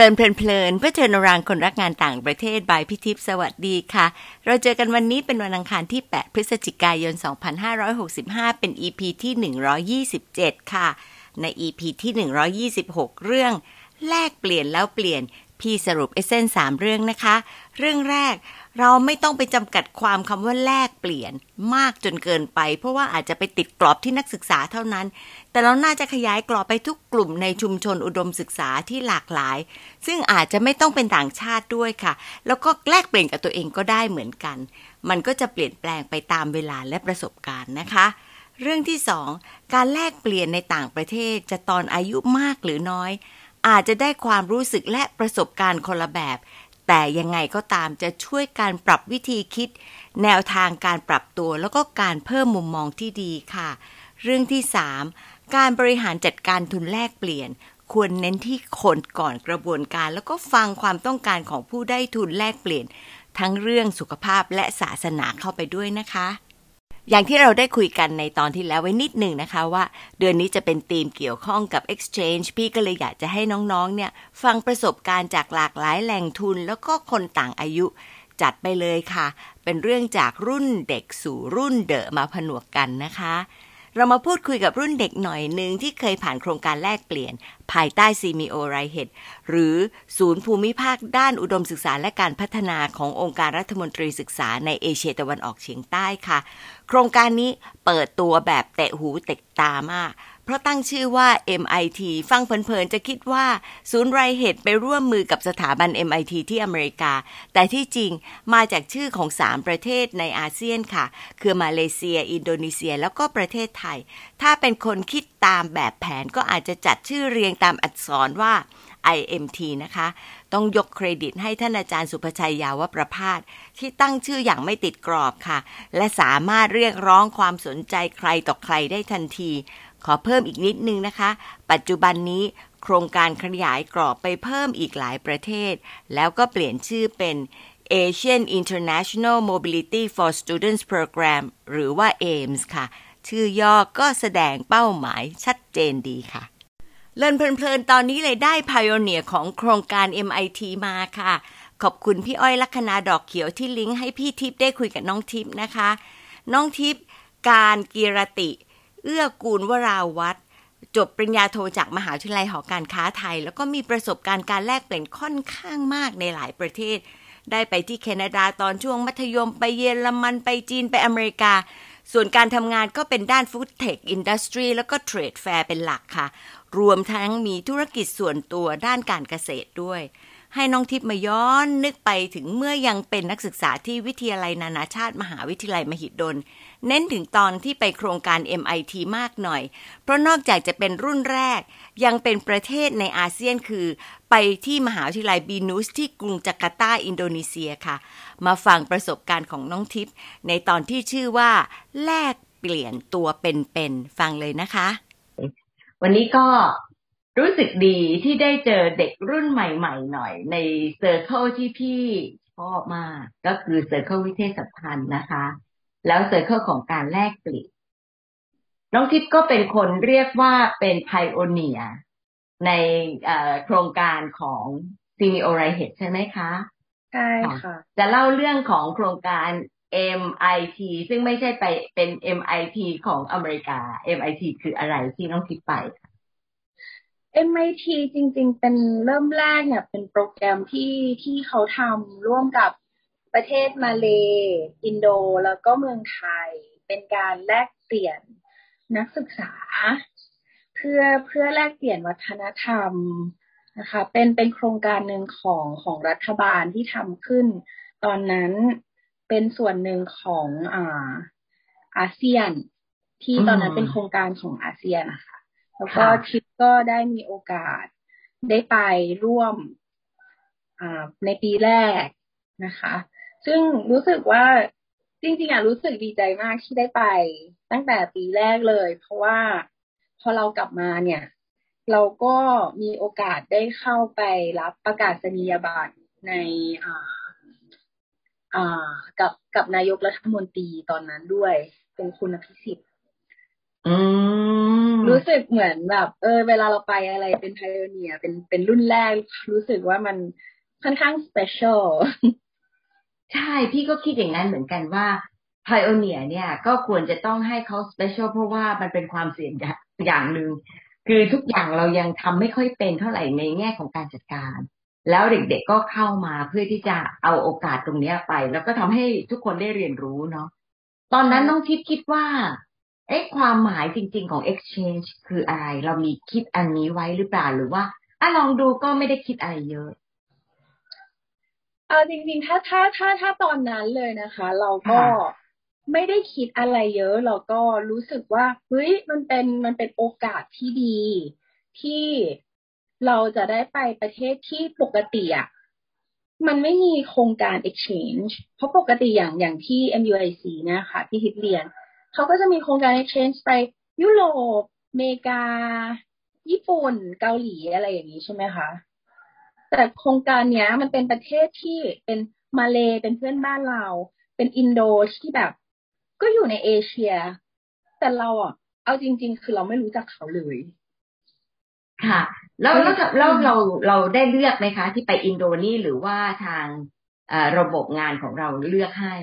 ลินเพลินเพื่อเชิญรางคนรักงานต่างประเทศบายพิทิพสวัสดีค่ะ เราเจอกันวันนี้เป็นวันอังคารที่ 8 พฤศจิกายน 2565 เป็น EP ที่ 127 ค่ะ ใน EP ที่ 126 เรื่อง แลกเปลี่ยนแล้วเปลี่ยนพี่สรุปเอเซนสามเรื่องนะคะ เรื่องแรก เราไม่ต้องไปจำกัดความคำว่าแลกเปลี่ยนมากจนเกินไป เพราะว่าอาจจะไปติดกรอบที่นักศึกษาเท่านั้น แต่เราน่าจะขยายกรอบไปทุกกลุ่มในชุมชนอุดมศึกษาที่หลากหลาย ซึ่งอาจจะไม่ต้องเป็นต่างชาติด้วยค่ะ แล้วก็แลกเปลี่ยนกับตัวเองก็ได้เหมือนกัน มันก็จะเปลี่ยนแปลงไปตามเวลาและประสบการณ์นะคะเรื่องที่สองการแลกเปลี่ยนในต่างประเทศจะตอนอายุมากหรือน้อย อาจจะได้ความรู้สึกและประสบการณ์คนละแบบ แต่ยังไงก็ตามจะช่วยการปรับวิธีคิด แนวทางการปรับตัวแล้วก็การเพิ่มมุมมองที่ดีค่ะ เรื่องที่ 3 การบริหารจัดการทุนแลกเปลี่ยน ควรเน้นที่คนก่อนกระบวนการ แล้วก็ฟังความต้องการของผู้ได้ทุนแลกเปลี่ยน ทั้งเรื่องสุขภาพและศาสนาเข้าไปด้วยนะคะ อย่างที่เราได้คุยกันในตอนที่แล้วไว้นิดหนึ่งนะคะว่า เดือนนี้จะเป็นธีมเกี่ยวข้องกับ exchange พี่ก็เลยอยากจะให้น้องๆ เนี่ยฟังประสบการณ์จากหลากหลายแหล่งทุน แล้วก็คนต่างอายุ จัดไปเลยค่ะ เป็นเรื่องจากรุ่นเด็กสู่รุ่นเดอะมาผนวกกันนะคะ เรามาพูดคุยกับรุ่นเด็กหน่อยหนึ่งที่เคยผ่านโครงการแลกเปลี่ยน ภายใต้ซีมีโอไรเฮดหรือศูนย์ภูมิภาคด้านอุดมศึกษาและการพัฒนาขององค์การรัฐมนตรีศึกษาในเอเชียตะวันออกเฉียงใต้ค่ะ โครงการนี้เปิดตัวแบบเตะหูเตะตามาก เพราะตั้งชื่อว่า MIT ฟังเพลินๆ จะคิดว่า ศูนย์ไรเหตุไปร่วมมือกับสถาบัน MIT ที่อเมริกา แต่ที่จริงมาจากชื่อของ 3 ประเทศในอาเซียนค่ะ คือมาเลเซีย อินโดนีเซีย แล้วก็ประเทศไทย ถ้าเป็นคนคิดตามแบบแผนก็อาจจะจัดชื่อเรียงตามอักษรว่า IMT นะคะ ต้องยกเครดิตให้ท่านอาจารย์สุภชัยยาวประพาสที่ตั้งชื่ออย่างไม่ติดกรอบค่ะ และสามารถเรียกร้องความสนใจใครต่อใครได้ทันที ขอเพิ่มอีกนิดนึงนะคะ ปัจจุบันนี้โครงการขยายกรอบไปเพิ่มอีกหลายประเทศ แล้วก็เปลี่ยนชื่อเป็น Asian International Mobility for Students Program หรือว่า AIMS ค่ะ ชื่อย่อก็แสดงเป้าหมายชัดเจนดีค่ะ เลินเพลินๆ ตอนนี้เลยได้พายเนียของโครงการ MIT มาค่ะ ขอบคุณพี่อ้อยลัคนาดอกเขียวที่ลิงก์ให้พี่ทิพย์ได้คุยกับน้องทิพย์นะคะ น้องทิพย์การกีรติ เอื้อกูลวราวัตรจบปริญญาโทจากมหาวิทยาลัยหอการค้าไทย แล้วก็มีประสบการณ์การแลกเปลี่ยนค่อนข้างมากในหลายประเทศ ได้ไปที่แคนาดาตอนช่วงมัธยมไปเยอรมันไปจีนไปอเมริกา ส่วนการทำงานก็เป็นด้าน food tech industry แล้วก็ trade fair เป็นหลักค่ะ รวมทั้งมีธุรกิจส่วนตัวด้านการเกษตรด้วย ให้น้องทิพย์มาย้อนนึกไปถึงเมื่อยังเป็นนักศึกษาที่วิทยาลัยนานาชาติมหาวิทยาลัยมหิดล เน้นถึงตอนที่ไปโครงการ MIT มากหน่อย เพราะนอกจากจะเป็นรุ่นแรก ยังเป็นประเทศในอาเซียนคือ ไปที่มหาวิทยาลัยบีนูสที่กรุงจาการ์ตาอินโดนีเซียค่ะ มาฟังประสบการณ์ของน้องทิพย์ในตอนที่ชื่อว่า แลกเปลี่ยนตัวเป็นๆฟังเลยนะคะ วันนี้ก็รู้สึกดีที่ได้เจอเด็กรุ่นใหม่ๆหน่อย ในเซอร์เคิลที่พี่ชอบมากก็คือ circle วิเทศสัมพันธ์นะคะ แล้ว circle ของการแลกเปลี่ยนน้องทิพย์ก็เป็นคนเรียกว่าเป็น pioneer ในโครงการของ SEAMEO RIHED ใช่ไหมคะ ใช่ค่ะ จะเล่าเรื่องของโครงการ MIT ซึ่งไม่ใช่ไปเป็น MIT ของอเมริกา MIT คืออะไรที่น้องทิพย์ไป MIT จริง ๆ เป็นเริ่มแรกเนี่ย เป็นโปรแกรมที่ที่เขาทำร่วมกับประเทศมาเลอินโด แล้วก็เมืองไทย เป็นการแลกเปลี่ยนนักศึกษา เพื่อเพื่อแลกเปลี่ยนวัฒนธรรมนะคะ เป็นเป็นโครงการหนึ่งของของรัฐบาลที่ทำขึ้นตอนนั้น เป็นส่วนหนึ่งของอ่าอาเซียน ที่ตอนนั้นเป็นโครงการของอาเซียนนะคะแล้วก็ทิปก็ได้มีโอกาสได้ไปร่วมในปีแรกนะคะ ซึ่งรู้สึกว่าจริงๆอะรู้สึกดีใจมากที่ได้ไป ตั้งแต่ปีแรกเลย เพราะว่าพอเรากลับมาเนี่ย เราก็มีโอกาสได้เข้าไปรับประกาศนียบัตรในอ่าอ่า กับกับนายกรัฐมนตรีตอนนั้นด้วย เป็นคุณอภิสิทธิ์รู้สึกเหมือนแบบ เออ เวลาเราไปอะไรเป็น pioneer เป็นเป็นรุ่นแรก รู้สึกว่ามันค่อนข้าง special ใช่พี่ก็คิดอย่างนั้นเหมือนกันว่า pioneer เนี่ย ก็ควรจะต้องให้เขา special เพราะว่ามันเป็นความเสี่ยงอย่างหนึ่งคือทุกอย่างเรายังทำไม่ค่อยเป็นเท่าไหร่ในแง่ของการจัดการ แล้วเด็กๆก็เข้ามาเพื่อที่จะเอาโอกาสตรงนี้ไป แล้วก็ทำให้ทุกคนได้เรียนรู้เนาะตอนนั้นน้องทิพย์คิดว่าเอ๊ะความหมายจริง ๆของ exchange คืออะไร เรามีคิดอันนี้ไว้หรือเปล่าหรือว่าอะลองดูก็ไม่ได้คิดอะไรเยอะเอาจริงๆ ถ้าถ้าถ้าถ้าตอนนั้นเลยนะคะ เราก็ไม่ได้คิดอะไรเยอะ เราก็รู้สึกว่าเฮ้ยมันเป็นมันเป็นโอกาสที่ดีที่ เราจะได้ไปประเทศที่ปกติอะมันไม่มีโครงการ exchange เพราะปกติอย่างอย่างที่ MUIC นะคะที่ฮิตเรียน เขาก็จะมีโครงการ exchange ไปยุโรปอเมริกา ญี่ปุ่น เกาหลีอะไรอย่างนี้ใช่ไหมคะ แต่โครงการเนี้ย มันเป็นประเทศที่เป็นมาเลเป็นเพื่อนบ้านเรา เป็นอินโดที่แบบ ก็อยู่ในเอเชีย แต่เราอะเอาจริง ๆ คือเราไม่รู้จักเขาเลย ค่ะ แล้วแล้วแล้วเราเราได้เลือกไหมคะ ที่ไปอินโดนีหรือว่าทางระบบงานของเราเลือกให้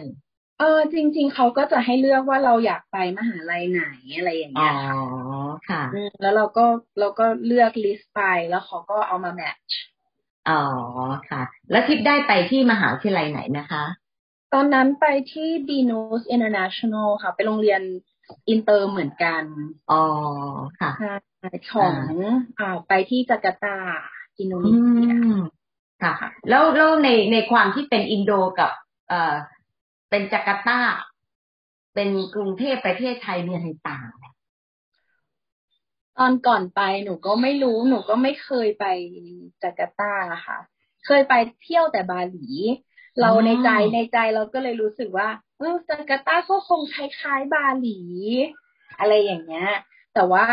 เออจริง ๆเขาก็จะให้เลือกว่าเราอยากไปมหาลัยไหนอะไรอย่างเงี้ยอ๋อค่ะแล้วเราก็เราก็เลือกลิสต์ไปแล้วเขาก็เอามาแมทช์อ๋อค่ะ แล้วทิปได้ไปที่มหาวิทยาลัยไหนนะคะ ตอนนั้นไปที่ b n o s International ค่ะ ไปโรงเรียนอินเตอร์เหมือนกัน อ๋อค่ะ ของอ่าไปที่จาการ์ตา อินโดนีเซียค่ะ แล้วแล้วในในความที่เป็นอินโดกับ เอ่อเป็นจาการ์ตา เป็นกรุงเทพประเทศไทยมีอะไรต่างตอนก่อนไปหนูก็ไม่รู้หนูก็ไม่เคยไปจาการ์ตาค่ะ เคยไปเที่ยวแต่บาหลี เราในใจในใจเราก็เลยรู้สึกว่าเออจาการ์ตาก็คงคล้ายๆบาหลี อะไรอย่างเงี้ย แต่ว่า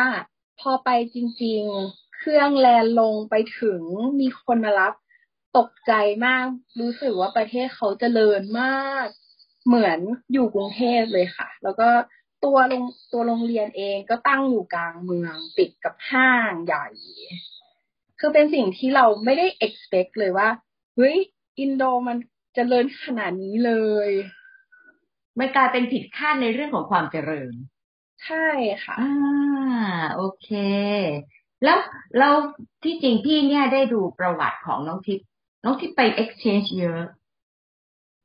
พอไปจริง ๆ เครื่องแลนลงไปถึงมีคนมารับ ตกใจมาก รู้สึกว่าประเทศเขาเจริญมาก เหมือนอยู่กรุงเทพเลยค่ะ แล้วก็ตัวโรงตัวโรงเรียนเองก็ตั้งอยู่กลางเมืองติดกับห้างใหญ่ คือเป็นสิ่งที่เราไม่ได้ expect เลยว่า เฮ้ย อินโดมันจเจริญขนาดนี้เลย มันกลายเป็นผิดคาดในเรื่องของความเจริญ ใช่ค่ะอ่าโอเค แล้วเราที่จริงพี่เนี่ยได้ดูประวัติของน้องทิพย์น้องทิพย์ไป exchange เยอะ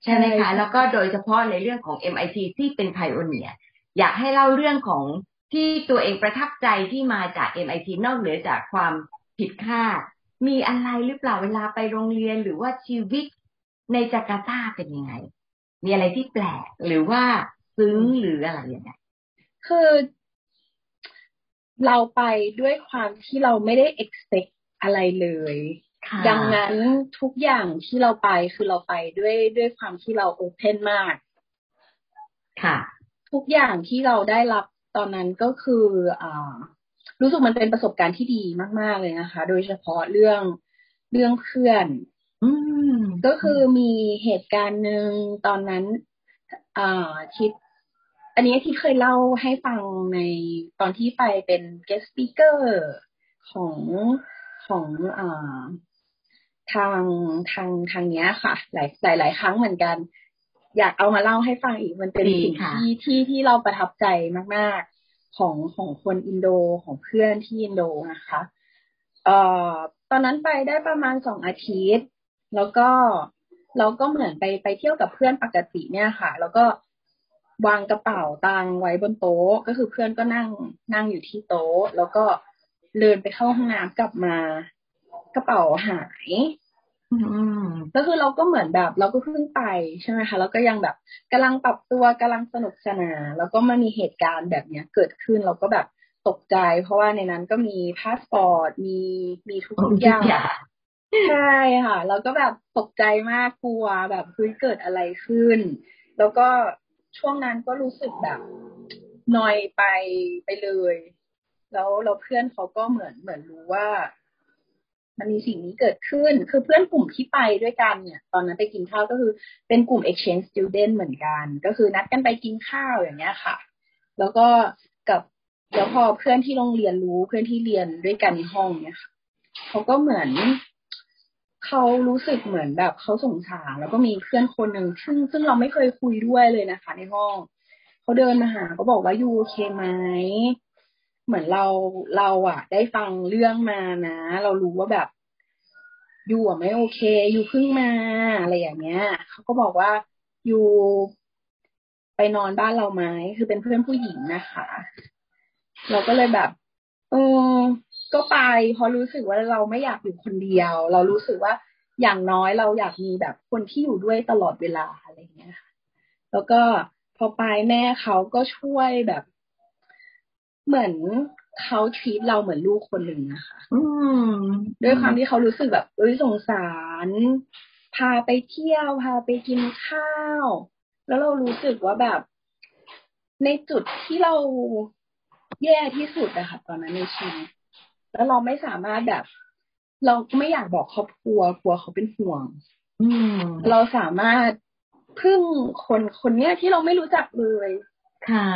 ใช่ไหมคะ แล้วก็โดยเฉพาะในเรื่องของ MIT ที่เป็นไพโอเนียอยากให้เล่าเรื่องของที่ตัวเองประทับใจที่มาจาก MIT นอกเหนือจากความผิดคาด มีอะไรหรือเปล่าเวลาไปโรงเรียนหรือว่าชีวิตในจาการ์ตาเป็นยังไง มีอะไรที่แปลกหรือว่าซึ้งหรืออะไรอย่างเงี้ย คือเราไปด้วยความที่เราไม่ได้ expect อะไรเลยดังนั้นทุกอย่างที่เราไปคือเราไปด้วยด้วยความที่เราโอเพนมาก ค่ะ ทุกอย่างที่เราได้รับตอนนั้นก็คืออ่ารู้สึกมันเป็นประสบการณ์ที่ดีมาก ๆ เลยนะคะ โดยเฉพาะเรื่องเรื่องเพื่อน อืม ก็คือมีเหตุการณ์หนึ่งตอนนั้น อ่าทิด อันนี้ที่เคยเล่าให้ฟังในตอนที่ไปเป็น guest speaker ของของอ่าทางทางทางเนี้ยค่ะ หลายหลายหลายครั้งเหมือนกัน อยากเอามาเล่าให้ฟังอีกมันเป็นสิ่งที่ที่ที่เราประทับใจมากๆของของคนอินโดของเพื่อนที่อินโดนะคะเอ่อตอนนั้นไปได้ประมาณสองอาทิตย์ แล้วก็เราก็เหมือนไปไปเที่ยวกับเพื่อนปกติเนี่ยค่ะ แล้วก็ วางกระเป๋าตังไว้บนโต๊ะ ก็คือเพื่อนก็นั่งนั่งอยู่ที่โต๊ะ แล้วก็เดินไปเข้าห้องน้ำกลับมา กระเป๋าหายแล้วคือเราก็เหมือนแบบ เราก็เพิ่งไปใช่ไหมคะแล้วก็ยังแบบกำลังปรับตัวกำลังสนุกสนานแล้วก็มามีเหตุการณ์แบบเนี้ย เกิดขึ้นเราก็แบบตกใจ เพราะว่าในนั้นก็มีพาสปอร์ตมีมีทุกอย่างใช่ค่ะ แล้วก็แบบตกใจมากกลัวแบบเฮ้ยเกิดอะไรขึ้น แล้วก็ ช่วงนั้นก็รู้สึกแบบนอยไปไปเลย แล้วเราเพื่อนเขาก็เหมือนเหมือนรู้ว่า มันมีสิ่งนี้เกิดขึ้น คือเพื่อนกลุ่มที่ไปด้วยกันเนี่ย ตอนนั้นไปกินข้าวก็คือเป็นกลุ่ม exchange student เหมือนกัน ก็คือนัดกันไปกินข้าวอย่างเงี้ยค่ะ แล้วก็กับแล้วพอเพื่อนที่โรงเรียนรู้เพื่อนที่เรียนด้วยกันในห้องเนี่ยค่ะเขาก็เหมือน เขารู้สึกเหมือนแบบเขาสงสารแล้วก็มีเพื่อนคนหนึ่งซึ่งซึ่งเราไม่เคยคุยด้วยเลยนะคะ ในห้องเขาเดินมาหาเขาบอกว่ายูโอเคไหมเหมือนเราเราอะได้ฟังเรื่องมานะ เรารู้ว่าแบบยูอะไม่โอเคยูเพิ่งมาอะไรอย่างเงี้ยเขาก็บอกว่ายูไปนอนบ้านเราไหมคือเป็นเพื่อนผู้หญิงนะคะ เราก็เลยแบบเออ ก็ไปเพราะรู้สึกว่าเราไม่อยากอยู่คนเดียว เรารู้สึกว่าอย่างน้อยเราอยากมีแบบคนที่อยู่ด้วยตลอดเวลาอะไรเงี้ยค่ะแล้วก็พอไปแม่เขาก็ช่วยแบบ เหมือนเขาทีตเราเหมือนลูกคนหนึ่งนะคะอืมด้วยความที่เขารู้สึกแบบเอ้ยสงสาร พาไปเที่ยว พาไปกินข้าว แล้วเรารู้สึกว่าแบบ ในจุดที่เราแย่ที่สุดอะค่ะ ตอนนั้นในชีวิต แล้วเราไม่สามารถแบบ เราไม่อยากบอกครอบครัวกลัวเขาเป็นห่วง อืม เราสามารถพึ่งคนคนเนี้ยที่เราไม่รู้จักเลย ค่ะ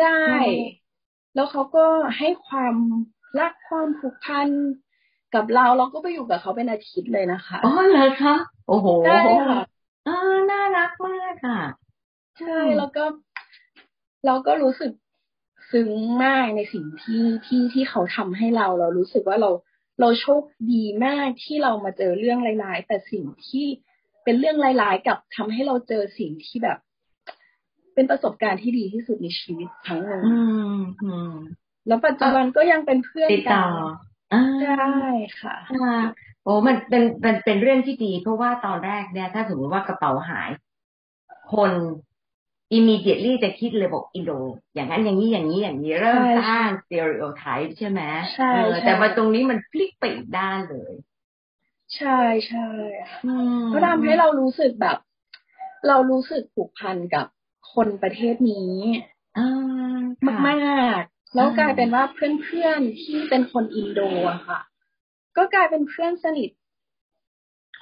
ได้อืมแล้วเขาก็ให้ความรักความผูกพันกับเราเราก็ไปอยู่กับเขาเป็นอาทิตย์เลยนะคะอ๋อเหรอคะโอ้โหใช่ค่ะเออน่ารักมากค่ะ ใช่แล้วก็ เราก็รู้สึก ซึ้งมากในสิ่งที่ที่ที่เขาทำให้เรา เรารู้สึกว่าเราเราโชคดีมากที่เรามาเจอเรื่องร้ายๆ แต่สิ่งที่เป็นเรื่องร้ายๆกับทำให้เราเจอสิ่งที่แบบ เป็นประสบการณ์ที่ดีที่สุดในชีวิตครั้งหนึ่งอืมอืมแล้วปัจจุบันก็ยังเป็นเพื่อนติดกัต่ออ่าใช่ค่ะค่ะโอ้มันเป็นมันเป็นเรื่องที่ดี เพราะว่าตอนแรกเนี่ย ถ้าสมมติว่ากระเป๋าหาย คน immediately จะคิดเลยบอกอินโดอย่างนั้นอย่างนี้อย่างนี้อย่างนี้เริ่มใช่สร้าง stereotype ใช่ไหมใช่เออใช่แต่มาตรงนี้มันพลิกไปอีกด้านเลย ใช่ใช่ค่ะอืมก็ทำให้เรารู้สึกแบบ เรารู้สึกผูกพันกับคนประเทศนี้อ่าค่ะมากๆแล้วอ่ากกลายเป็นว่าเพื่อนๆที่เป็นคนอินโดอะค่ะ ก็กลายเป็นเพื่อนสนิท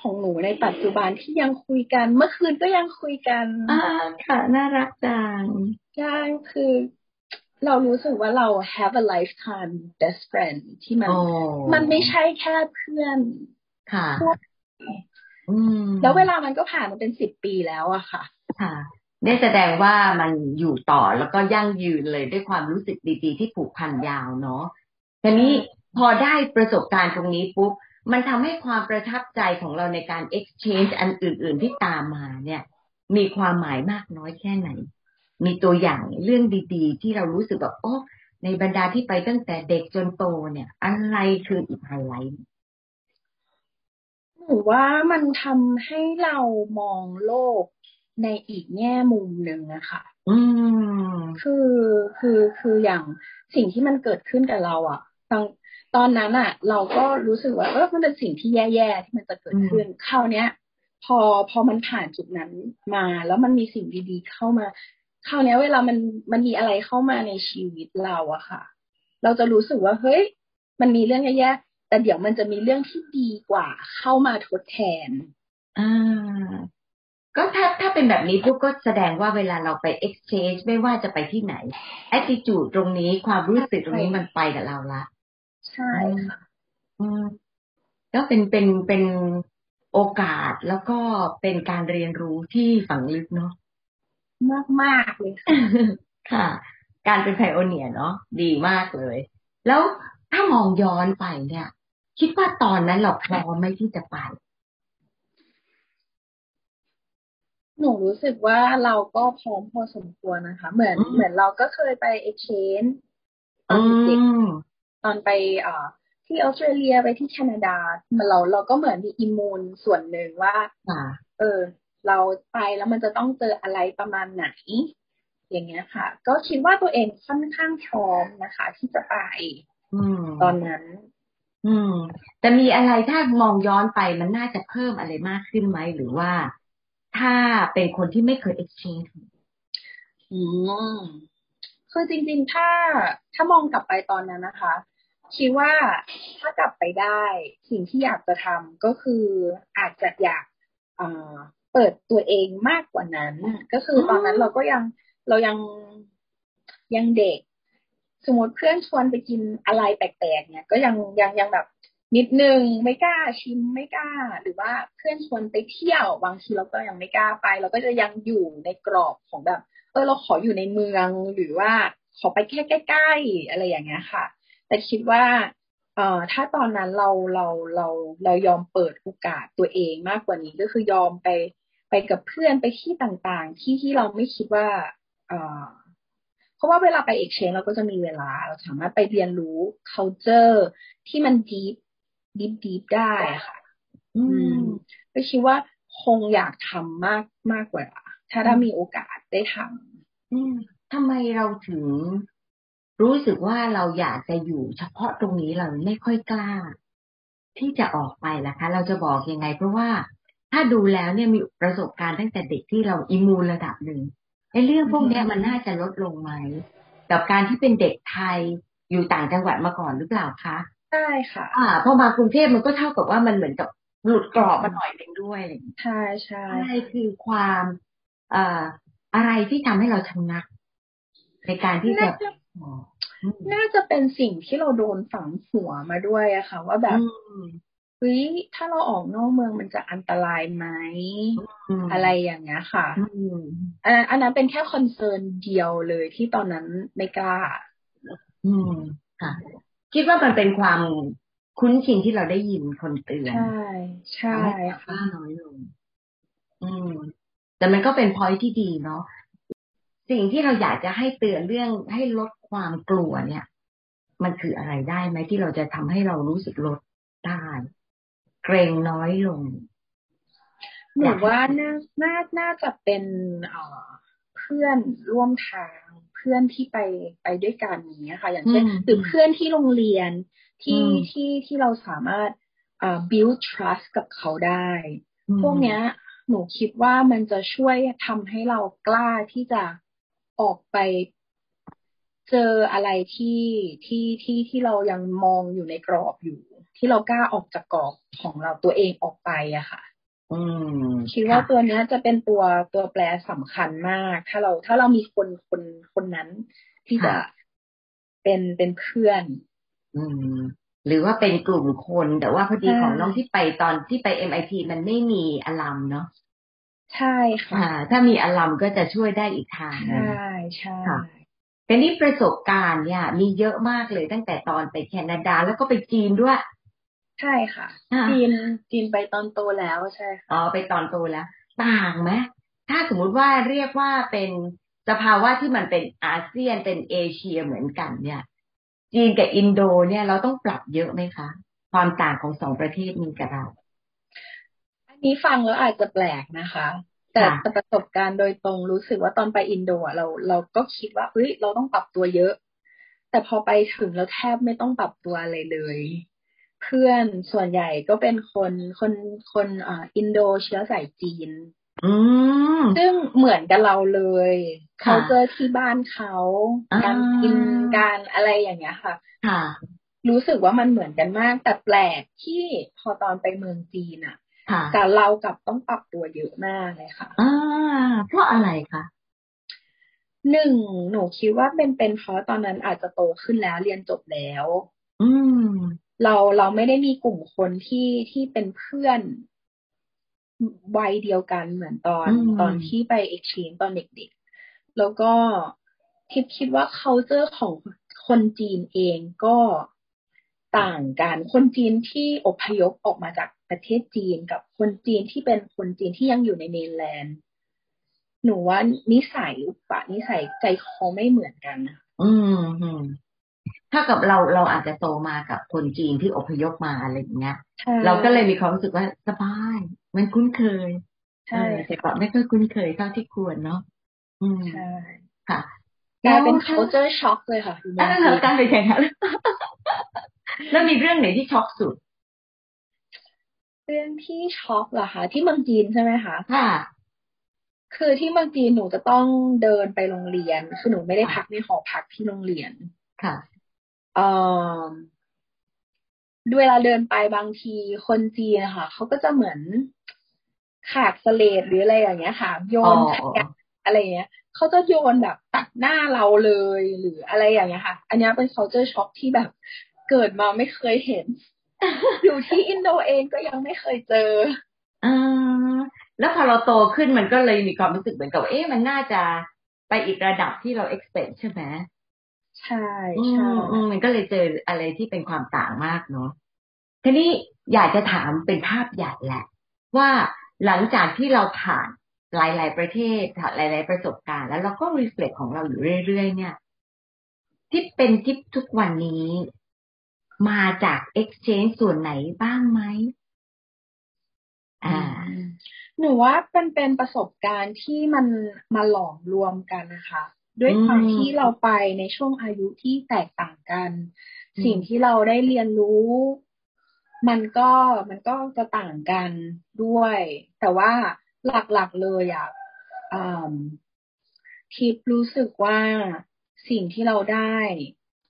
ของหนูในปัจจุบันที่ยังคุยกัน เมื่อคืนก็ยังคุยกันอ่าค่ะ น่ารักจังใช่คือเรารู้สึกว่าเรา have a lifetime best friend ที่มันโอ้มันไม่ใช่แค่เพื่อน ค่ะทั่วอืมแล้วเวลามันก็ผ่านมาเป็นสิบปีแล้วอะค่ะ ค่ะนี่แสดงว่ามันอยู่ต่อแล้วก็ยั่งยืนเลยด้วยความรู้สึกดีๆ ที่ผูกพันยาวเนาะทีนี้พอได้ประสบการณ์ตรงนี้ปุ๊บ มันทำให้ความประทับใจของเราในการ exchange อันอื่น ๆที่ตามมาเนี่ย มีความหมายมากน้อยแค่ไหน มีตัวอย่างเรื่องดีๆ ที่เรารู้สึกแบบโอ้ในบรรดาที่ไปตั้งแต่เด็กจนโตเนี่ย อะไรคืออีกไฮไลท์หนูว่ามันทำให้เรามองโลกในอีกแง่มุมหนึ่งนะคะอืมคือคือคืออย่างสิ่งที่มันเกิดขึ้นกับเราอะตอน ตอนนั้นอะเราก็รู้สึกว่าเออมันเป็นสิ่งที่แย่ๆที่มันจะเกิดขึ้นคราวเนี้ย พอพอมันผ่านจุดนั้นมา แล้วมันมีสิ่งดีๆเข้ามาคราวเนี้ยเวลามันมันมีอะไรเข้ามาในชีวิตเราอะค่ะ เราจะรู้สึกว่าเฮ้ย มันมีเรื่องแย่ๆแต่เดี๋ยวมันจะมีเรื่องที่ดีกว่า เข้ามาทดแทนอ่าก็ถ้าถ้าเป็นแบบนี้ปุ๊บก็แสดงว่าเวลาเราไป exchange ไม่ว่าจะไปที่ไหน attitude ตรงนี้ความรู้สึกตรงนี้มันไปกับเราละ ใช่ค่ะอืมก็เป็นเป็นเป็นโอกาสแล้วก็เป็นการเรียนรู้ที่ฝังลึกเนาะมากมากๆเลยค่ะค่ะ การเป็นไพโอเนียเนาะดีมากเลย แล้วถ้ามองย้อนไปเนี่ย คิดว่าตอนนั้นเราพร้อมไหมที่จะไป หนูรู้สึกว่าเราก็พร้อมพอสมควรนะคะ เหมือนอืมเหมือนเราก็เคยไป exchange ตอนอืเด็กมๆ ตอนไปเอ่อที่ออสเตรเลียไปที่แคนาดาเหมือนเราเราก็เหมือนมีอิมมูนส่วนหนึ่งว่าค่ะเออ เราไปแล้วมันจะต้องเจออะไรประมาณไหน อย่างเงี้ยค่ะ ก็คิดว่าตัวเองค่อนข้างพร้อมนะคะ ที่จะไปอืมตอนนั้น อืม แต่มีอะไรถ้ามองย้อนไปมันน่าจะเพิ่มอะไรมากขึ้นไหมหรือว่า ถ้าเป็นคนที่ไม่เคย exchange อืมคือจริง ๆ ถ้าถ้ามองกลับไปตอนนั้นนะคะ คิดว่าถ้ากลับไปได้สิ่งที่อยากจะทำก็คืออาจจะอยากเอ่อเปิดตัวเองมากกว่านั้น ก็คือตอนนั้นเราก็ยังเรายังยังเด็ก สมมติเพื่อนชวนไปกินอะไรแปลกๆเนี่ยก็ยังยังยังแบบนิดนึงไม่กล้าชิมไม่กล้า หรือว่าเพื่อนชวนไปเที่ยวบางทีเราก็ยังไม่กล้าไป เราก็จะยังอยู่ในกรอบของแบบ เออเราขออยู่ในเมืองหรือว่าขอไปแค่ใกล้ๆอะไรอย่างเงี้ยค่ะ แต่คิดว่าเอ่อถ้าตอนนั้นเราเราเราเรายอมเปิดโอกาสตัวเองมากกว่านี้ก็คือยอมไปไปกับเพื่อนไปที่ต่างๆ ที่ที่เราไม่คิดว่าเอ่อเพราะว่าเวลาไปเอกเชนเราก็จะมีเวลา เราสามารถไปเรียนรู้ culture ที่มัน deep deep deep ได้ค่ะ อืมก็คิดว่าคงอยากทำมากมากกว่า ถ้าถ้ามีโอกาสได้ทำอืมทำไมเราถึง รู้สึกว่าเราอยากจะอยู่เฉพาะตรงนี้เราไม่ค่อยกล้า ที่จะออกไปล่ะคะ เราจะบอกยังไง เพราะว่าถ้าดูแล้วเนี่ยมีประสบการณ์ตั้งแต่เด็กที่เราอิมูลระดับหนึ่งไอ้เรื่องพวกนี้มันน่าจะลดลงไหมกับการที่เป็นเด็กไทยอยู่ต่างจังหวัดมาก่อนหรือเปล่าคะใช่ค่ะ อ่าพอมากรุงเทพมันก็เท่ากับว่ามันเหมือนกับหลุดกรอบมาหน่อยหนึ่งด้วยใช่ใช่อะไรคือความอ่าอะไรที่ทำให้เราชะงัก ในการที่จะ น่าจะเป็นสิ่งที่เราโดนฝังหัวมาด้วยอะค่ะ ว่าแบบเฮ้ยถ้าเราออกนอกเมืองมันจะอันตรายไหมอะไรอย่างเงี้ยค่ะอันอันนั้นเป็นแค่ concern เดียวเลยที่ตอนนั้นไม่กล้าอืมค่ะ คิดว่ามันเป็นความคุ้นชินที่เราได้ยินคนเตือน ใช่ ใช่ค่ะน้อยลง อืมแต่มันก็เป็นพอยที่ดีเนาะ สิ่งที่เราอยากจะให้เตือนเรื่องให้ลดความกลัวเนี่ย มันคืออะไรได้ไหมที่เราจะทำให้เรารู้สึกลดได้เกรงน้อยลงหนูว่าน่าน่าน่าจะเป็นเอ่อเพื่อนร่วมทางเพื่อนที่ไปไปด้วยกันอย่างเงี้ยค่ะ อย่างเช่นหรือเพื่อนที่โรงเรียนที่ที่ที่เราสามารถอ่า build trust กับเขาได้ พวกเนี้ย หนูคิดว่ามันจะช่วยทำให้เรากล้าที่จะ ออกไปเจออะไรที่ที่ที่ที่เรายังมองอยู่ในกรอบอยู่ ที่เรากล้าออกจากกรอบของเราตัวเองออกไปอะค่ะ อืมคิดว่าตัวเนี้ยจะเป็นตัวตัวแปรสำคัญมาก ถ้าเราถ้าเรามีคนคนคนนั้นที่จะเป็นเป็นเพื่อน อืม หรือว่าเป็นกลุ่มคนแต่ว่าพอดีของน้องที่ไปตอนที่ไปเอ็มไอทีมันไม่มีอลัมเนาะ ใช่ค่ะถ้ามีอลัมก็จะช่วยได้อีกทางใช่ใช่แต่นี่ประสบการณ์เนี่ย มีเยอะมากเลยตั้งแต่ตอนไปแคนาดาแล้วก็ไปจีนด้วย ใช่ค่ะ จีนจีนไปตอนโตแล้วใช่ค่ะอ๋อไปตอนโตแล้ว ต่างไหมถ้าสมมุติว่าเรียกว่าเป็นสภาวะที่มันเป็นอาเซียนเป็นเอเชียเหมือนกัน เนี่ย จีนกับอินโดเนี่ยเราต้องปรับเยอะไหมคะ ความต่างของสองประเทศนี้กับเราอั นนี้ฟังแล้วอาจจะแปลกนะคะ แต่ประสบการณ์โดยตรงรู้สึกว่าตอนไปอินโดเราเราก็คิดว่าเฮ้ยเราต้องปรับตัวเยอะ แต่พอไปถึงเราแทบไม่ต้องปรับตัวอะไรเลย เพื่อนส่วนใหญ่ก็เป็นคนคนคนอ่าอินโดเชื้อสายจีนซึ่งเหมือนกับเราเลยเขาเจอที่บ้านเขาการกินการอะไรอย่างเงี้ยค่ะ รู้สึกว่ามันเหมือนกันมาก แต่แปลกที่พอตอนไปเมืองจีนอะ แต่เรากลับต้องปรับตัวเยอะมากเลยค่ะอ่าเพราะอะไรคะหนึ่งหนูคิดว่าเป็นเป็นเพราะตอนนั้นอาจจะโตขึ้นแล้วเรียนจบแล้ว อืม เราเราไม่ได้มีกลุ่มคนที่ที่เป็นเพื่อนวัยเดียวกันเหมือนตอนตอนที่ไปเอ็กช n นตอนเด็กๆ แล้วก็ทิพคิดว่า culture ของคนจีนเองก็ ต่างกันคนจีนที่อพยพออกมาจากประเทศจีนกับคนจีนที่เป็นคนจีนที่ยังอยู่ในเมนแลนด์หนูว่านิสัยอุปนิสัยใจคอไม่เหมือนกันอืมถ้ากับเราเราอาจจะโตมากับคนจีนที่อพยพมาอะไรอย่างเงี้ยเราก็เลยมีความรู้สึกว่าสบายมันคุ้นเคยใช่แต่ก็ไม่ค่อยคุ้นเคยเท่าที่ควรเนาะอืมใช่ค่ะ กลายเป็น culture shock เลยค่ะการไปแข่งขันแล้วมีเรื่องไหนที่ช็อกสุด เรื่องที่ช็อกเหรอคะที่เมืองจีนใช่ไหมคะค่ะคือที่เมืองจีนหนูจะต้องเดินไปโรงเรียน คือหนูไม่ได้พักในหอพักที่โรงเรียน ค่ะเอ่อเวลาเดินไปบางทีคนจีนนะคะเขาก็จะเหมือนขากสเลดหรืออะไรอย่างเงี้ยค่ะ โยนขยะ อะไรเงี้ยเขาจะโยนแบบตัดหน้าเราเลยหรืออะไรอย่างเงี้ยค่ะ อันนี้เป็น culture shock ที่แบบเกิดมาไม่เคยเห็น อยู่ที่อินโดเองก็ยังไม่เคยเจออแล้วพอเราโตขึ้นมันก็เลยมีความรู้สึกเหมือนกับเอ๊ะมันน่าจะไปอีกระดับที่เรา expect ใช่ไหมใช่ใช่มันก็เลยเจออะไรที่เป็นความต่างมากเนาะทีนี้อยากจะถามเป็นภาพใหญ่แหละ ว่าหลังจากที่เราผ่าน หลาย ๆ ประเทศหลาย ๆ ประสบการณ์ แล้วเราก็รีเฟล็กของเราอยู่เรื่อย ๆ เนี่ย ที่เป็นทิปทุกวันนี้ มาจาก exchange ส่วนไหนบ้างไหมอ่า หนูว่าเป็นเป็นประสบการณ์ที่มันมาหลอมรวมกันนะคะ ด้วยความที่เราไปในช่วงอายุที่แตกต่างกัน สิ่งที่เราได้เรียนรู้มันก็มันก็จะต่างกันด้วย แต่ว่า หลักๆเลยอะทิปรู้สึกว่าสิ่งที่เราได้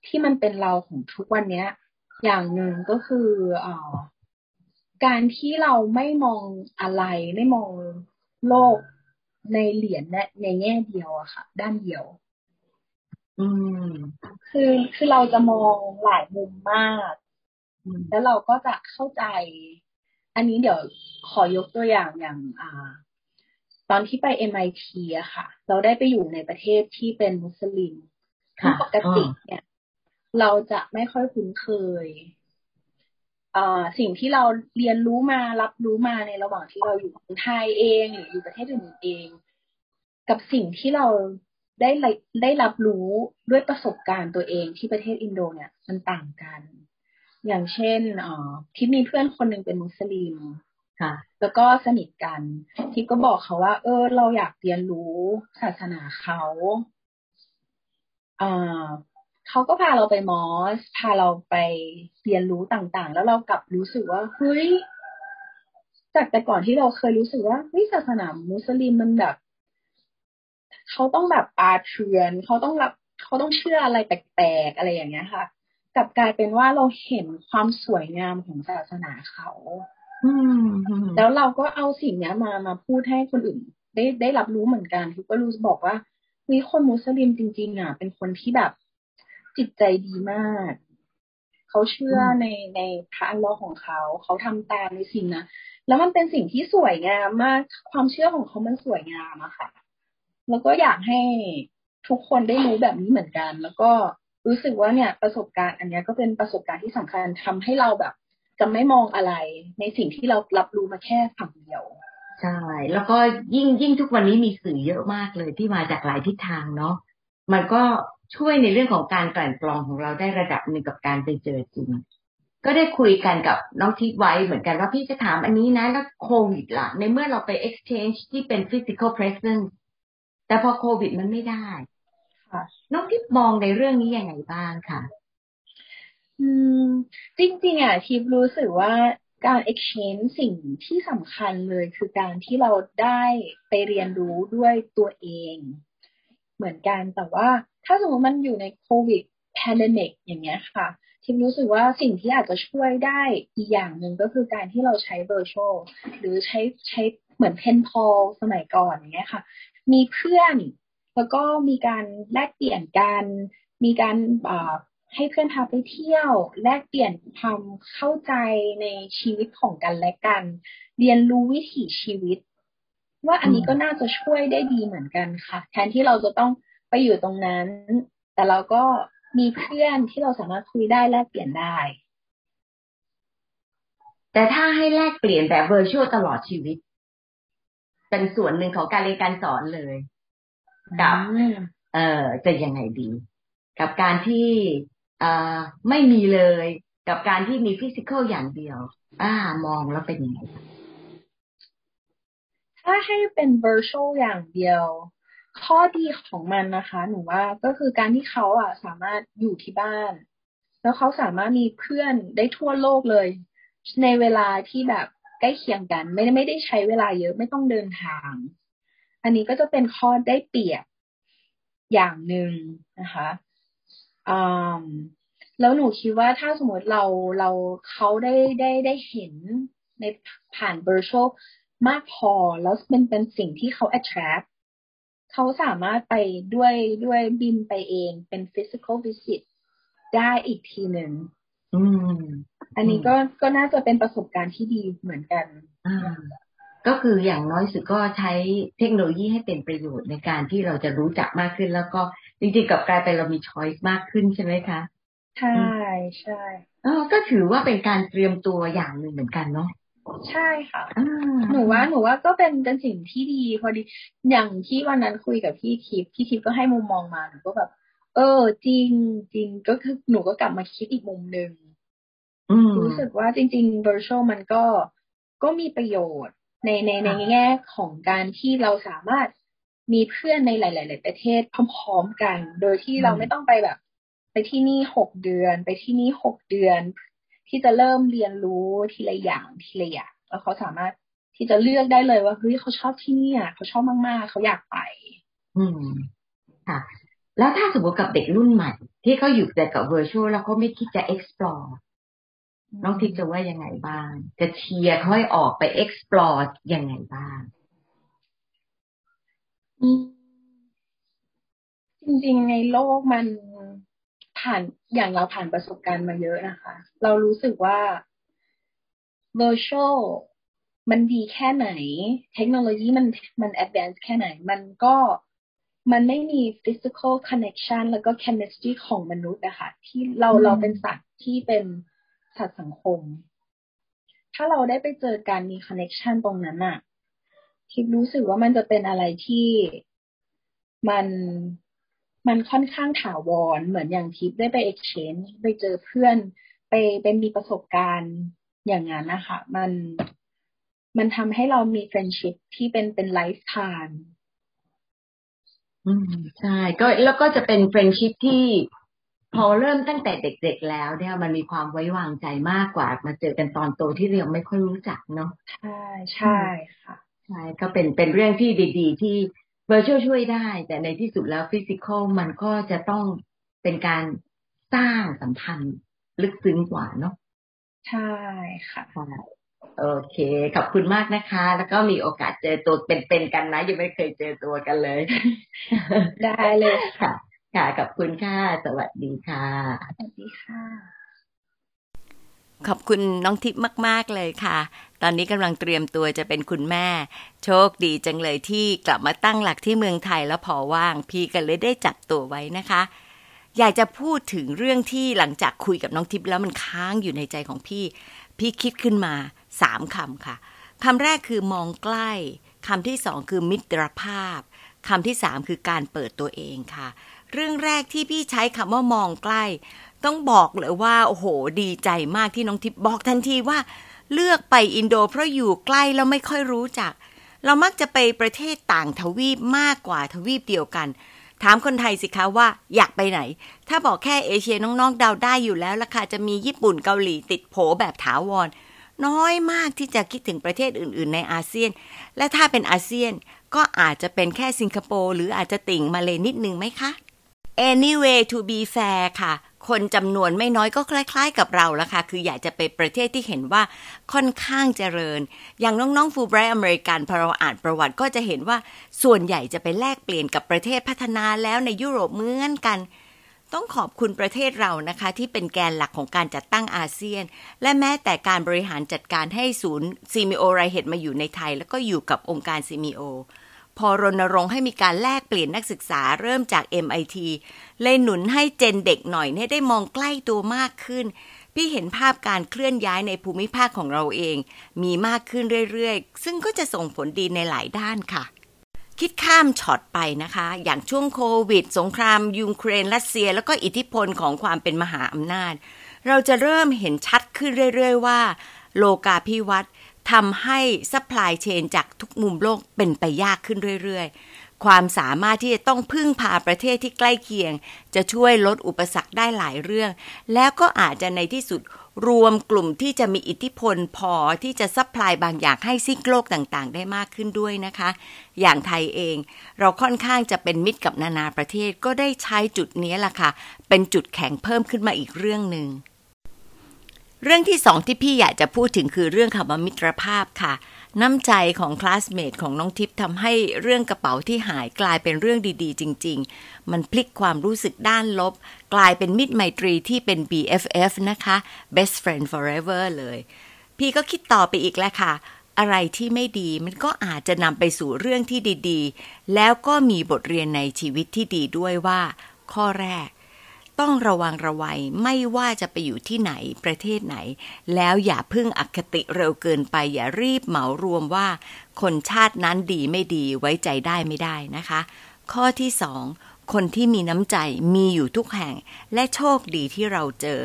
ที่มันเป็นเราของทุกวันเนี้ย อย่างหนึ่งก็คืออการที่เราไม่มองอะไร ไม่มองโลกในเหรียญในแง่เดียวอะค่ะ ด้านเดียว อืม คือคือเราจะมองหลายมุมมากแล้วเราก็จะเข้าใจ อันนี้เดี๋ยวขอยกตัวอย่างอย่าง อ่า ตอนที่ไป MIT อะค่ะ เราได้ไปอยู่ในประเทศที่เป็นมุสลิมปกติเนี่ย เราจะไม่ค่อยคุ้นเคยสิ่งที่เราเรียนรู้มารับรู้มาในระหว่างที่เราอยู่ไทยเองหรืออยู่ประเทศอื่นเอง กับสิ่งที่เราได้ได้รับรู้ด้วยประสบการณ์ตัวเองที่ประเทศอินโดเนี่ยมันต่างกัน อย่างเช่นอ๋อที่มีเพื่อนคนหนึ่งเป็นมุสลิม ค่ะ แล้วก็สนิทกันที่ก็บอกเขาว่า เออ เราอยากเรียนรู้ศาสนาเขาอ่าเขาก็พาเราไปมอส พาเราไปเรียนรู้ต่างๆ แล้วเรากลับรู้สึกว่าเฮ้ยจากแต่ก่อนที่เราเคยรู้สึกว่าเฮ้ยศาสนามุสลิมมันแบบเขาต้องแบบปาเทือนเขาต้องแบบเขาต้องเชื่ออะไรแปลกๆอะไรอย่างเงี้ยค่ะกลับกลายเป็นว่าเราเห็นความสวยงามของศาสนาเขา แล้วเราก็เอาสิ่งนี้มามาพูดให้คนอื่น ได้ได้รับรู้เหมือนกันทุกก็รู้บอกว่ามีคนมุสลิมจริง ๆ อะ เป็นคนที่แบบจิตใจดีมากเขาเชื่อในในพระอัลลอฮ์ของเขา เขาทำตามในสิ่งนะแล้วมันเป็นสิ่งที่สวยงามมาก ความเชื่อของเขามันสวยงามอะค่ะ แล้วก็อยากให้ทุกคนได้รู้แบบนี้เหมือนกัน แล้วก็รู้สึกว่าเนี่ยประสบการณ์ อันนี้ก็เป็นประสบการณ์ที่สำคัญทำให้เราแบบ จะไม่มองอะไร ในสิ่งที่เรารับรู้มาแค่ฝั่งเดียวใช่แล้วก็ยิ่งยิ่งทุกวันนี้มีสื่อเยอะมากเลยที่มาจากหลายทิศทางเนาะมันก็ช่วยในเรื่องของการกลั่นกรองของเราได้ระดับหนึ่งกับการไปเจอจริง ก็ได้คุยกันกับน้องทิพไว้เหมือนกันว่าพี่จะถามอันนี้นะแล้วโควิดล่ะ ในเมื่อเราไป exchange ที่เป็น physical presence แต่พอโควิดมันไม่ได้น้องทิพมองในเรื่องนี้ยังไงบ้างคะ อืม จริงๆอะทิพรู้สึกว่าการ exchange สิ่งที่สำคัญเลยคือการที่เราได้ไปเรียนรู้ด้วยตัวเอง เหมือนกันแต่ว่าถ้าสมมติมันอยู่ในโควิด pandemic อย่างเงี้ยค่ะทิพรู้สึกว่าสิ่งที่อาจจะช่วยได้อีกอย่างหนึ่งก็คือการที่เราใช้ virtual หรือใช้ใช้เหมือนเพนพอลสมัยก่อนอย่างเงี้ยค่ะ มีเพื่อนแล้วก็มีการแลกเปลี่ยนกัน มีการ ให้เพื่อนพาไปเที่ยว แลกเปลี่ยนความเข้าใจในชีวิตของกันและกัน เรียนรู้วิถีชีวิต ว่าอันนี้ก็น่าจะช่วยได้ดีเหมือนกันค่ะ แทนที่เราจะต้องไปอยู่ตรงนั้น แต่เราก็มีเพื่อนที่เราสามารถคุยได้แลกเปลี่ยนได้ แต่ถ้าให้แลกเปลี่ยนแบบเวอร์ชวลตลอดชีวิต เป็นส่วนหนึ่งของการเรียนการสอนเลยกับเอ่อจะยังไงดี กับการที่เอ่อ ไม่มีเลยกับการที่มีฟิสิกอลอย่างเดียว อ่ามองแล้วเป็นยังไงถ้าให้เป็น virtual อย่างเดียว ข้อดีของมันนะคะ หนูว่าก็คือการที่เขาอะสามารถอยู่ที่บ้าน แล้วเขาสามารถมีเพื่อนได้ทั่วโลกเลย ในเวลาที่แบบใกล้เคียงกัน ไม่ได้ไม่ได้ใช้เวลาเยอะไม่ต้องเดินทาง อันนี้ก็จะเป็นข้อได้เปรียบอย่างหนึ่งนะคะ แล้วหนูคิดว่าถ้าสมมติเราเราเขาได้ได้ได้เห็นในผ่าน virtual มากพอ แล้วมันเป็นสิ่งที่เขา attract เขาสามารถไปด้วยด้วยบินไปเองเป็น physical visit ได้อีกทีหนึ่งอืมอันนี้ก็ก็น่าจะเป็นประสบการณ์ที่ดีเหมือนกันอ่าก็คืออย่างน้อยสุดก็ใช้เทคโนโลยีให้เป็นประโยชน์ในการที่เราจะรู้จักมากขึ้น แล้วก็ จริงๆกับกลายเป็นเรามีช้อยส์มากขึ้นใช่ไหมคะ ใช่ใช่เออก็ถือว่าเป็นการเตรียมตัวอย่างหนึ่งเหมือนกันเนาะใช่ค่ะอ่าหนูว่าหนูว่าก็เป็นเป็นสิ่งที่ดี พอดีอย่างที่วันนั้นคุยกับพี่ทิพย์พี่ทิพย์ก็ให้มุมมองมาหนูก็แบบ เออ จริงจริงก็คือหนูก็กลับมาคิดอีกมุมหนึ่งอืมรู้สึกว่าจริงๆ virtual มันก็ก็มีประโยชน์ในในในค่ะแง่ของการที่เราสามารถ มีเพื่อนในหลาย ๆ ประเทศพร้อมๆกัน โดยที่เราไม่ต้องไปแบบ ไปที่นี่หกเดือน ไปที่นี่หกเดือน ที่จะเริ่มเรียนรู้ทีละอย่างทีละอย่างแล้วเขาสามารถที่จะเลือกได้เลยว่าเฮ้ยเขาชอบที่นี่อะเขาชอบมากๆเขาอยากไป อืมค่ะ แล้วถ้าสมมติกับเด็กรุ่นใหม่ ที่เขาอยู่แต่กับ virtual แล้วเขาไม่คิดจะ explore น้องทิพย์จะว่ายังไงบ้าง จะเชียร์เขาให้ออกไป explore ยังไงบ้างอืม จริงๆ ในโลกมันผ่านอย่างเราผ่านประสบการณ์มาเยอะนะคะ เรารู้สึกว่า virtual มันดีแค่ไหน เทคโนโลยีมันมัน advance แค่ไหน มันก็มันไม่มี physical connection แล้วก็ chemistry ของมนุษย์อะค่ะที่เราอืมเราเป็นสัตว์ที่เป็นสัตว์สังคม ถ้าเราได้ไปเจอการมี connection ตรงนั้นอะ ทิพย์รู้สึกว่ามันจะเป็นอะไรที่มันมันค่อนข้างถาวร เหมือนอย่างทิพย์ได้ไป exchange ไปเจอเพื่อนไปเป็นมีประสบการณ์อย่างนั้นนะคะมันมันทำให้เรามี friendship ที่เป็นเป็น lifetime อืมใช่ ก็แล้วก็จะเป็นเฟรนชิพที่พอเริ่มตั้งแต่เด็กๆแล้วเนี่ยมันมีความไว้วางใจมากกว่า มาเจอกันตอนโตที่เรายังไม่ค่อยรู้จักเนาะใช่ใช่ค่ะ ใช่ก็เป็นเป็นเรื่องที่ดีๆ ที่เ i r t u a l ช่วยได้ แต่ในที่สุดแล้วฟิสิกอลมันก็จะต้องเป็นการสร้างสัมพันธ์ลึกซึ้งกว่าเนาะใช่ค่ะใช่โอเค ขอบคุณมากนะคะ แล้วก็มีโอกาสเจอตัวเป็นๆกันนะ ยังไม่เคยเจอตัวกันเลย ได้เลยค่ะ ค่ะขอบคุณค่ะ สวัสดีค่ะ สวัสดีค่ะ ขอบคุณน้องทิพย์มาก ๆ เลยค่ะ ตอนนี้กำลังเตรียมตัวจะเป็นคุณแม่ โชคดีจังเลยที่กลับมาตั้งหลักที่เมืองไทยแล้วพอว่าง พี่กันเลยได้จับตัวไว้นะคะ อยากจะพูดถึงเรื่องที่หลังจากคุยกับน้องทิพย์แล้วมันค้างอยู่ในใจของพี่ พี่คิดขึ้นมาสามคำค่ะคำแรกคือมองใกล้คำที่สองคือมิตรภาพคำที่สามคือการเปิดตัวเองค่ะ เรื่องแรกที่พี่ใช้คำว่ามองใกล้ ต้องบอกเลยว่าโอ้โหดีใจมากที่น้องทิพย์บอกทันทีว่า เลือกไปอินโดเพราะอยู่ใกล้แล้วไม่ค่อยรู้จัก เรามักจะไปประเทศต่างทวีปมากกว่าทวีปเดียวกัน ถามคนไทยสิคะว่าอยากไปไหน ถ้าบอกแค่เอเชียน้องๆเดาได้อยู่แล้วล่ะค่ะจะมีญี่ปุ่นเกาหลีติดโผแบบถาวร น้อยมากที่จะคิดถึงประเทศอื่น ๆ ในอาเซียน และถ้าเป็นอาเซียนก็อาจจะเป็นแค่สิงคโปร์หรืออาจจะติ่งมาเลยนิดนึงไหมคะ anyway to be fair ค่ะ คนจำนวนไม่น้อยก็คล้าย ๆ กับเราละค่ะ คืออยากจะไปประเทศที่เห็นว่าค่อนข้างเจริญ อย่างน้องๆฟูไบรท์อเมริกันพอเราอ่านประวัติก็จะเห็นว่าส่วนใหญ่จะไปแลกเปลี่ยนกับประเทศพัฒนาแล้วในยุโรปเหมือนกัน ต้องขอบคุณประเทศเรานะคะ ที่เป็นแกนหลักของการจัดตั้งอาเซียน และแม้แต่การบริหารจัดการให้ศูนย์ SEAMEO RIHED มาอยู่ในไทย แล้วก็อยู่กับองค์การ SEAMEO พอรณรงค์ให้มีการแลกเปลี่ยนนักศึกษาเริ่มจาก MIT เลยหนุนให้เจนเด็กหน่อยเนี่ยได้มองใกล้ตัวมากขึ้น พี่เห็นภาพการเคลื่อนย้ายในภูมิภาคของเราเอง มีมากขึ้นเรื่อยๆ ซึ่งก็จะส่งผลดีในหลายด้านค่ะ คิดข้ามช็อตไปนะคะ อย่างช่วงโควิด สงครามยูเครนรัสเซีย แล้วก็อิทธิพลของความเป็นมหาอำนาจ เราจะเริ่มเห็นชัดขึ้นเรื่อย ๆ ว่า โลกาภิวัตน ทำให้ supply chain จากทุกมุมโลกเป็นไปยากขึ้นเรื่อยๆ ความสามารถที่จะต้องพึ่งพาประเทศที่ใกล้เคียง จะช่วยลดอุปสรรคได้หลายเรื่อง แล้วก็อาจจะในที่สุดรวมกลุ่มที่จะมีอิทธิพลพอที่จะ supply บางอย่างให้ซีกโลกต่างๆ ได้มากขึ้นด้วยนะคะ อย่างไทยเองเราค่อนข้างจะเป็นมิตรกับนานาประเทศก็ได้ใช้จุดนี้ล่ะค่ะ เป็นจุดแข็งเพิ่มขึ้นมาอีกเรื่องหนึ่ง เรื่องที่สองที่พี่อยากจะพูดถึงคือเรื่องคำว่ามิตรภาพค่ะ น้ำใจของคลาสเมทของน้องทิพย์ทำให้เรื่องกระเป๋าที่หายกลายเป็นเรื่องดีๆ จริง ๆ มันพลิกความรู้สึกด้านลบ กลายเป็นมิตรไมตรีที่เป็น BFF นะคะ best friend forever เลย พี่ก็คิดต่อไปอีกแล้วค่ะ อะไรที่ไม่ดีมันก็อาจจะนำไปสู่เรื่องที่ดีๆ แล้วก็มีบทเรียนในชีวิตที่ดีด้วยว่า ข้อแรก ต้องระวังระวัยไม่ว่าจะไปอยู่ที่ไหนประเทศไหน แล้วอย่าพึ่งอคติเร็วเกินไป อย่ารีบเหมารวมว่า คนชาตินั้นดีไม่ดีไว้ใจได้ไม่ได้นะคะ ข้อที่สองคนที่มีน้ำใจมีอยู่ทุกแห่ง และโชคดีที่เราเจอ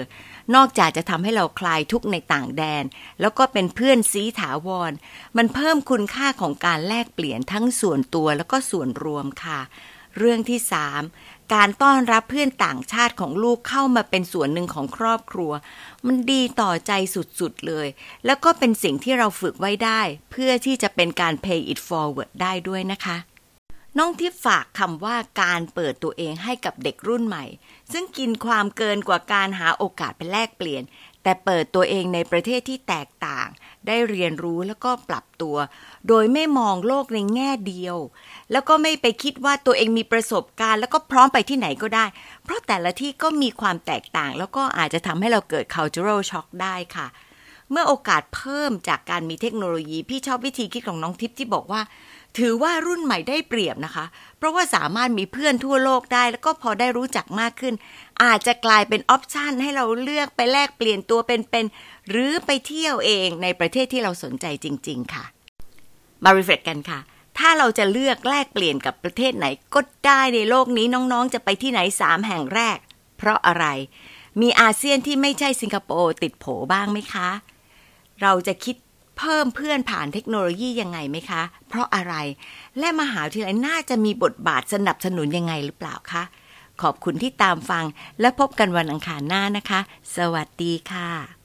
นอกจากจะทำให้เราคลายทุกข์ในต่างแดน แล้วก็เป็นเพื่อนซีถาวร มันเพิ่มคุณค่าของการแลกเปลี่ยนทั้งส่วนตัวแล้วก็ส่วนรวมค่ะ เรื่องที่สาม การต้อนรับเพื่อนต่างชาติของลูกเข้ามาเป็นส่วนหนึ่งของครอบครัว มันดีต่อใจสุดๆเลย แล้วก็เป็นสิ่งที่เราฝึกไว้ได้ เพื่อที่จะเป็นการ pay it forward ได้ด้วยนะคะ น้องที่ฝากคำว่าการเปิดตัวเองให้กับเด็กรุ่นใหม่ ซึ่งกินความเกินกว่าการหาโอกาสไปแลกเปลี่ยน แต่เปิดตัวเองในประเทศที่แตกต่าง ได้เรียนรู้แล้วก็ปรับตัว โดยไม่มองโลกในแง่เดียว แล้วก็ไม่ไปคิดว่าตัวเองมีประสบการณ์ แล้วก็พร้อมไปที่ไหนก็ได้ เพราะแต่ละที่ก็มีความแตกต่าง แล้วก็อาจจะทำให้เราเกิด cultural shock ได้ค่ะ เมื่อโอกาสเพิ่มจากการมีเทคโนโลยี พี่ชอบวิธีคิดของน้องทิพย์ที่บอกว่า ถือว่ารุ่นใหม่ได้เปรียบนะคะ เพราะว่าสามารถมีเพื่อนทั่วโลกได้ แล้วก็พอได้รู้จักมากขึ้น อาจจะกลายเป็นออปชันให้เราเลือกไปแลกเปลี่ยนตัวเป็นๆหรือไปเที่ยวเองในประเทศที่เราสนใจจริง ๆ ค่ะ มา refresh กันค่ะ ถ้าเราจะเลือกแลกเปลี่ยนกับประเทศไหนก็ได้ในโลกนี้น้องๆ จะไปที่ไหนสามแห่งแรก เพราะอะไร มีอาเซียนที่ไม่ใช่สิงคโปร์ติดโผบ้างไหมคะ เราจะคิด เพิ่มเพื่อนผ่านเทคโนโลยียังไงไหมคะ เพราะอะไร และมหาวิทยาลัยน่าจะมีบทบาทสนับสนุนยังไงหรือเปล่าคะ ขอบคุณที่ตามฟังและพบกันวันอังคารหน้านะคะ สวัสดีค่ะ